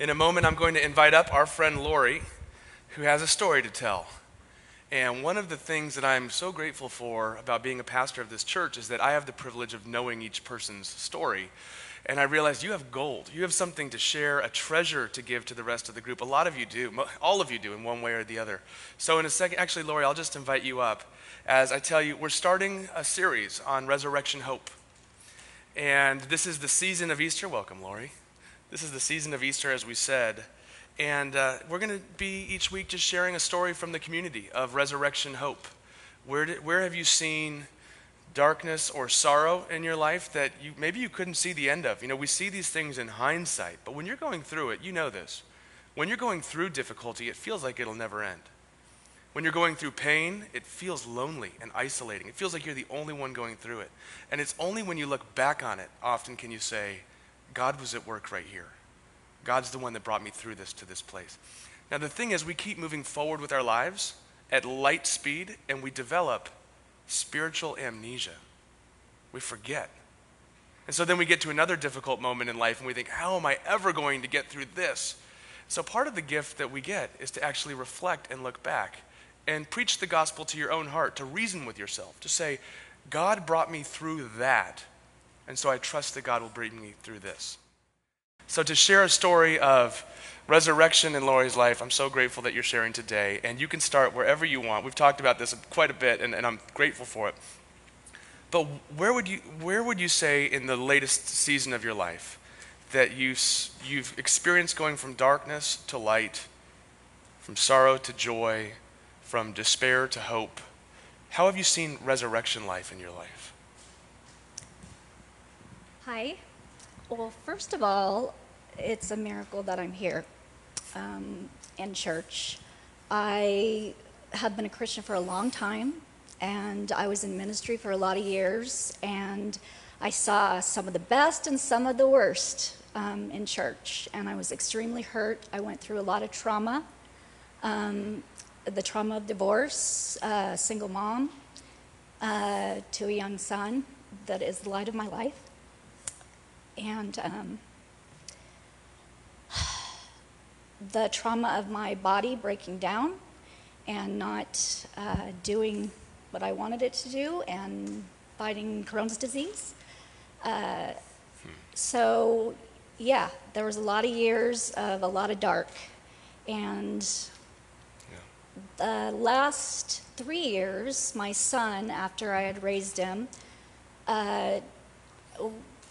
In a moment, I'm going to invite up our friend Lori, who has a story to tell. And one of the things that I'm so grateful for about being a pastor of this church is that I have the privilege of knowing each person's story. And I realized you have gold. You have something to share, a treasure to give to the rest of the group. A lot of you do. All of you do in one way or the other. So, in a second, actually, Lori, I'll just invite you up as I tell you, we're starting a series on resurrection hope. And this is the season of Easter. Welcome, Lori. This is the season of Easter, as we said. And uh, we're going to be each week just sharing a story from the community of resurrection hope. Where, did, where have you seen darkness or sorrow in your life that you, maybe you couldn't see the end of? You know, we see these things in hindsight, but when you're going through it, you know this. When you're going through difficulty, it feels like it'll never end. When you're going through pain, it feels lonely and isolating. It feels like you're the only one going through it. And it's only when you look back on it, often can you say, God was at work right here. God's the one that brought me through this to this place. Now, the thing is, we keep moving forward with our lives at light speed and we develop spiritual amnesia. We forget. And so then we get to another difficult moment in life and we think, how am I ever going to get through this? So, part of the gift that we get is to actually reflect and look back and preach the gospel to your own heart, to reason with yourself, to say, God brought me through that, and so I trust that God will bring me through this. So, to share a story of resurrection in Lori's life, I'm so grateful that you're sharing today. And you can start wherever you want. We've talked about this quite a bit, and, and I'm grateful for it. But where would, you, where would you say in the latest season of your life that you, you've experienced going from darkness to light, from sorrow to joy, from despair to hope? How have you seen resurrection life in your life? Hi. Well, first of all, it's a miracle that I'm here um, in church. I have been a Christian for a long time, and I was in ministry for a lot of years, and I saw some of the best and some of the worst um, in church, and I was extremely hurt. I went through a lot of trauma. Um, the trauma of divorce, uh, single mom uh, to a young son that is the light of my life. And um, the trauma of my body breaking down and not uh, doing what I wanted it to do and fighting Crohn's disease. Uh, so, yeah, there was a lot of years of a lot of dark. And the last three years, my son, after I had raised him, uh,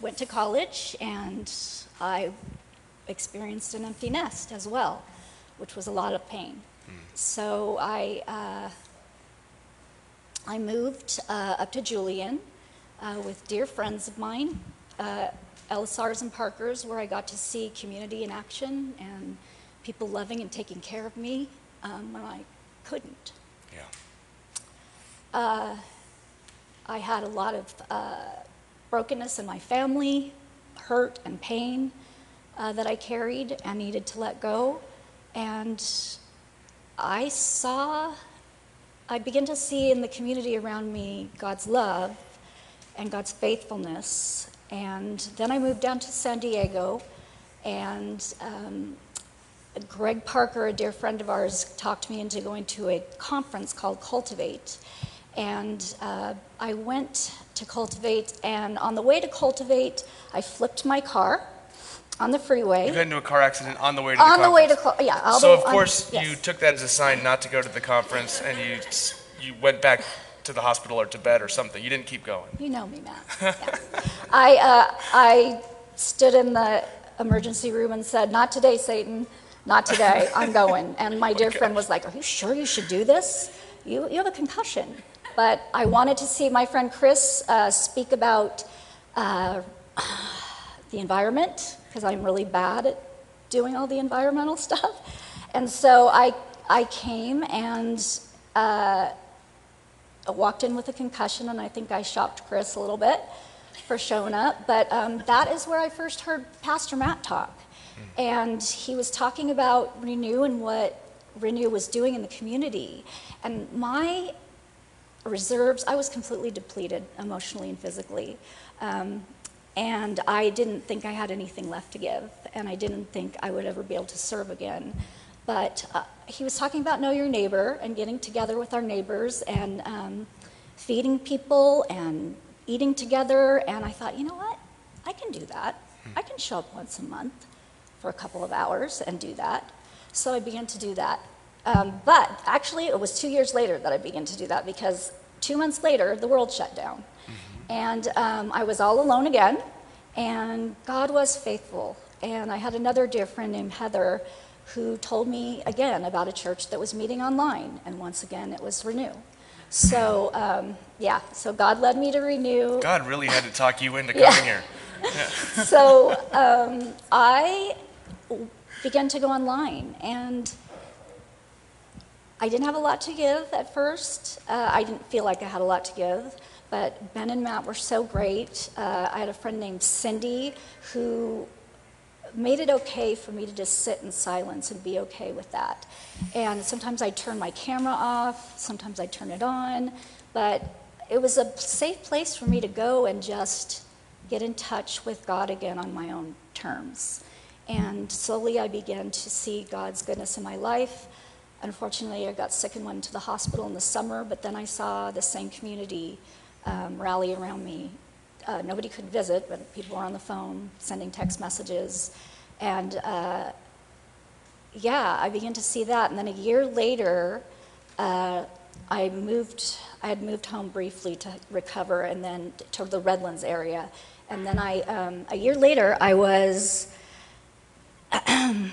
went to college and I experienced an empty nest as well, which was a lot of pain. Mm. So I, uh, I moved uh, up to Julian uh, with dear friends of mine, uh, LSRs and Parkers, where I got to see community in action and people loving and taking care of me um, when I couldn't. Yeah. Uh, I had a lot of uh, brokenness in my family, hurt and pain uh, that I carried and needed to let go. And I saw, I began to see in the community around me God's love and God's faithfulness. And then I moved down to San Diego, and um, Greg Parker, a dear friend of ours, talked me into going to a conference called Cultivate. And uh, I went to Cultivate, and on the way to Cultivate, I flipped my car on the freeway. You got into a car accident on the way to on the the way to yeah. I'll so of course yes. you took that as a sign not to go to the conference, and you you went back to the hospital or to bed or something. You didn't keep going. You know me, Matt. Yeah. I uh, I stood in the emergency room and said, "Not today, Satan." Not today. I'm going. And my dear friend was like, Are you sure you should do this? You, you have a concussion. But I wanted to see my friend Chris uh, speak about uh, the environment because I'm really bad at doing all the environmental stuff. And so I, I came and uh, walked in with a concussion, and I think I shocked Chris a little bit for showing up. But um, that is where I first heard Pastor Matt talk. And he was talking about Renew and what Renew was doing in the community. And my reserves, I was completely depleted emotionally and physically. Um, And I didn't think I had anything left to give, and I didn't think I would ever be able to serve again. But uh, he was talking about know your neighbor and getting together with our neighbors and um, feeding people and eating together. And I thought, you know what? I can do that. I can show up once a month for a couple of hours and do that. So I began to do that. Um, but actually, it was two years later that I began to do that because two months later, the world shut down. And um, I was all alone again, and God was faithful. And I had another dear friend named Heather who told me again about a church that was meeting online, and once again, it was Renew. So, um, yeah, so God led me to Renew. God really had to talk you into coming here. so um, I began to go online, and I didn't have a lot to give at first. Uh, I didn't feel like I had a lot to give, but Ben and Matt were so great. Uh, I had a friend named Cindy who made it okay for me to just sit in silence and be okay with that. And sometimes I'd turn my camera off, sometimes I'd turn it on, but it was a safe place for me to go and just get in touch with God again on my own terms. And slowly I began to see God's goodness in my life. Unfortunately, I got sick and went to the hospital in the summer, but then I saw the same community um, rally around me. Uh, nobody could visit, but people were on the phone sending text messages. And uh, yeah, I began to see that. And then a year later, uh, I moved, I had moved home briefly to recover and then to the Redlands area. And then I, um, a year later, I was, I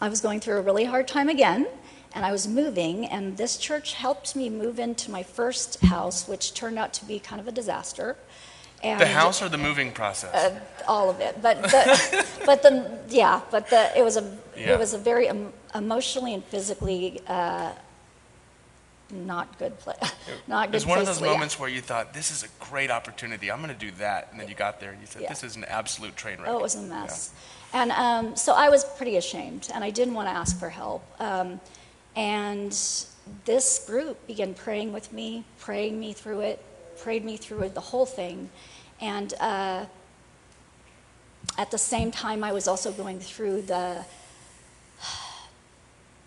was going through a really hard time again, and I was moving, and this church helped me move into my first house, which turned out to be kind of a disaster. And, The house or the moving process? uh, all of it, but the, but the yeah, but the it was a Yeah. it was a very em- emotionally and physically uh, not good place. Not it was one of those yeah. moments where you thought, this is a great opportunity. I'm going to do that. And then you got there and you said, Yeah. this is an absolute train wreck. Oh, it was a mess. And um, so I was pretty ashamed, and I didn't want to ask for help. Um, and this group began praying with me, praying me through it, prayed me through it, the whole thing. And uh, at the same time, I was also going through the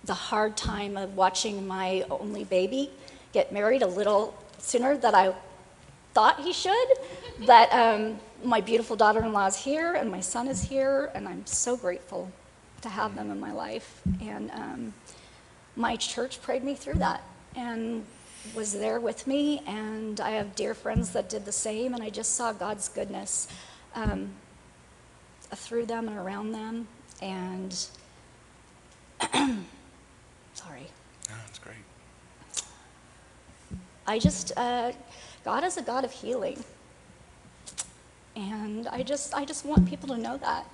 the hard time of watching my only baby get married a little sooner than I thought he should. But um, my beautiful daughter in law is here, and my son is here, and I'm so grateful to have them in my life. And um, my church prayed me through that and was there with me. And I have dear friends that did the same, and I just saw God's goodness um, through them and around them. And sorry. That's great. I just, uh, God is a God of healing. And I just, I just want people to know that.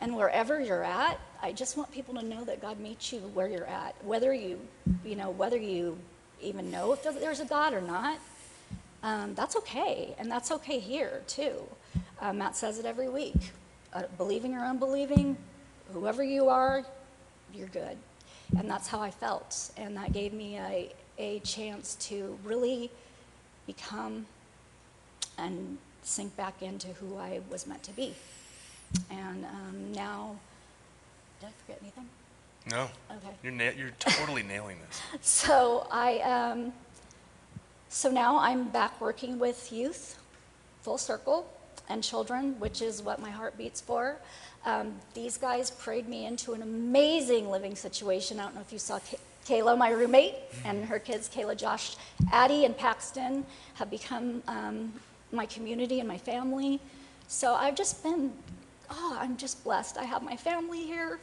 And wherever you're at, I just want people to know that God meets you where you're at, whether you, you know, whether you even know if there's a God or not. Um, that's okay, and that's okay here too. Uh, Matt says it every week. Uh, believing or unbelieving, whoever you are, you're good. And that's how I felt. And that gave me a, a chance to really become and sink back into who I was meant to be. And um, now, did I forget anything? No, Okay. you're, na- you're totally nailing this. So I, um, so now I'm back working with youth, full circle, and children, which is what my heart beats for. Um, these guys prayed me into an amazing living situation. I don't know if you saw Kay- Kayla, my roommate, and her kids, Kayla, Josh, Addie, and Paxton, have become um, my community and my family. So I've just been, oh, I'm just blessed. I have my family here.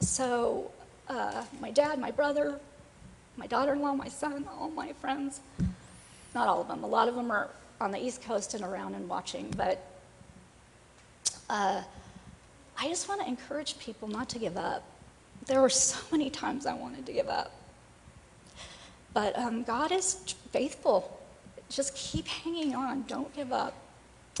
So, uh, my dad, my brother, my daughter in law, my son, all my friends. Not all of them. A lot of them are on the East Coast and around and watching. But uh, I just want to encourage people not to give up. There were so many times I wanted to give up. But um, God is faithful. Just keep hanging on. Don't give up.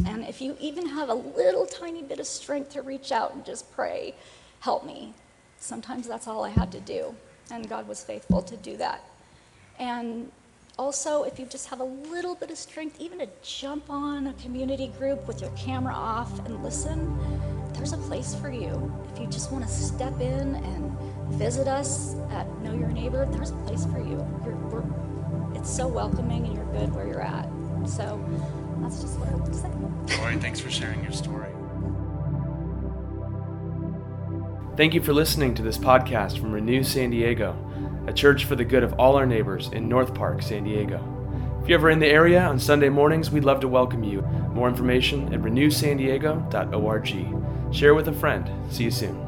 And if you even have a little tiny bit of strength to reach out and just pray, help me. Sometimes that's all I had to do. And God was faithful to do that. And also, if you just have a little bit of strength, even to jump on a community group with your camera off and listen, there's a place for you. If you just want to step in and visit us at Know Your Neighbor, there's a place for you. You're, it's so welcoming and you're good where you're at. So that's just what I would say. Lori, thanks for sharing your story. Thank you for listening to this podcast from Renew San Diego, a church for the good of all our neighbors in North Park, San Diego. If you're ever in the area on Sunday mornings, we'd love to welcome you. More information at renewsandiego.org. Share with a friend. See you soon.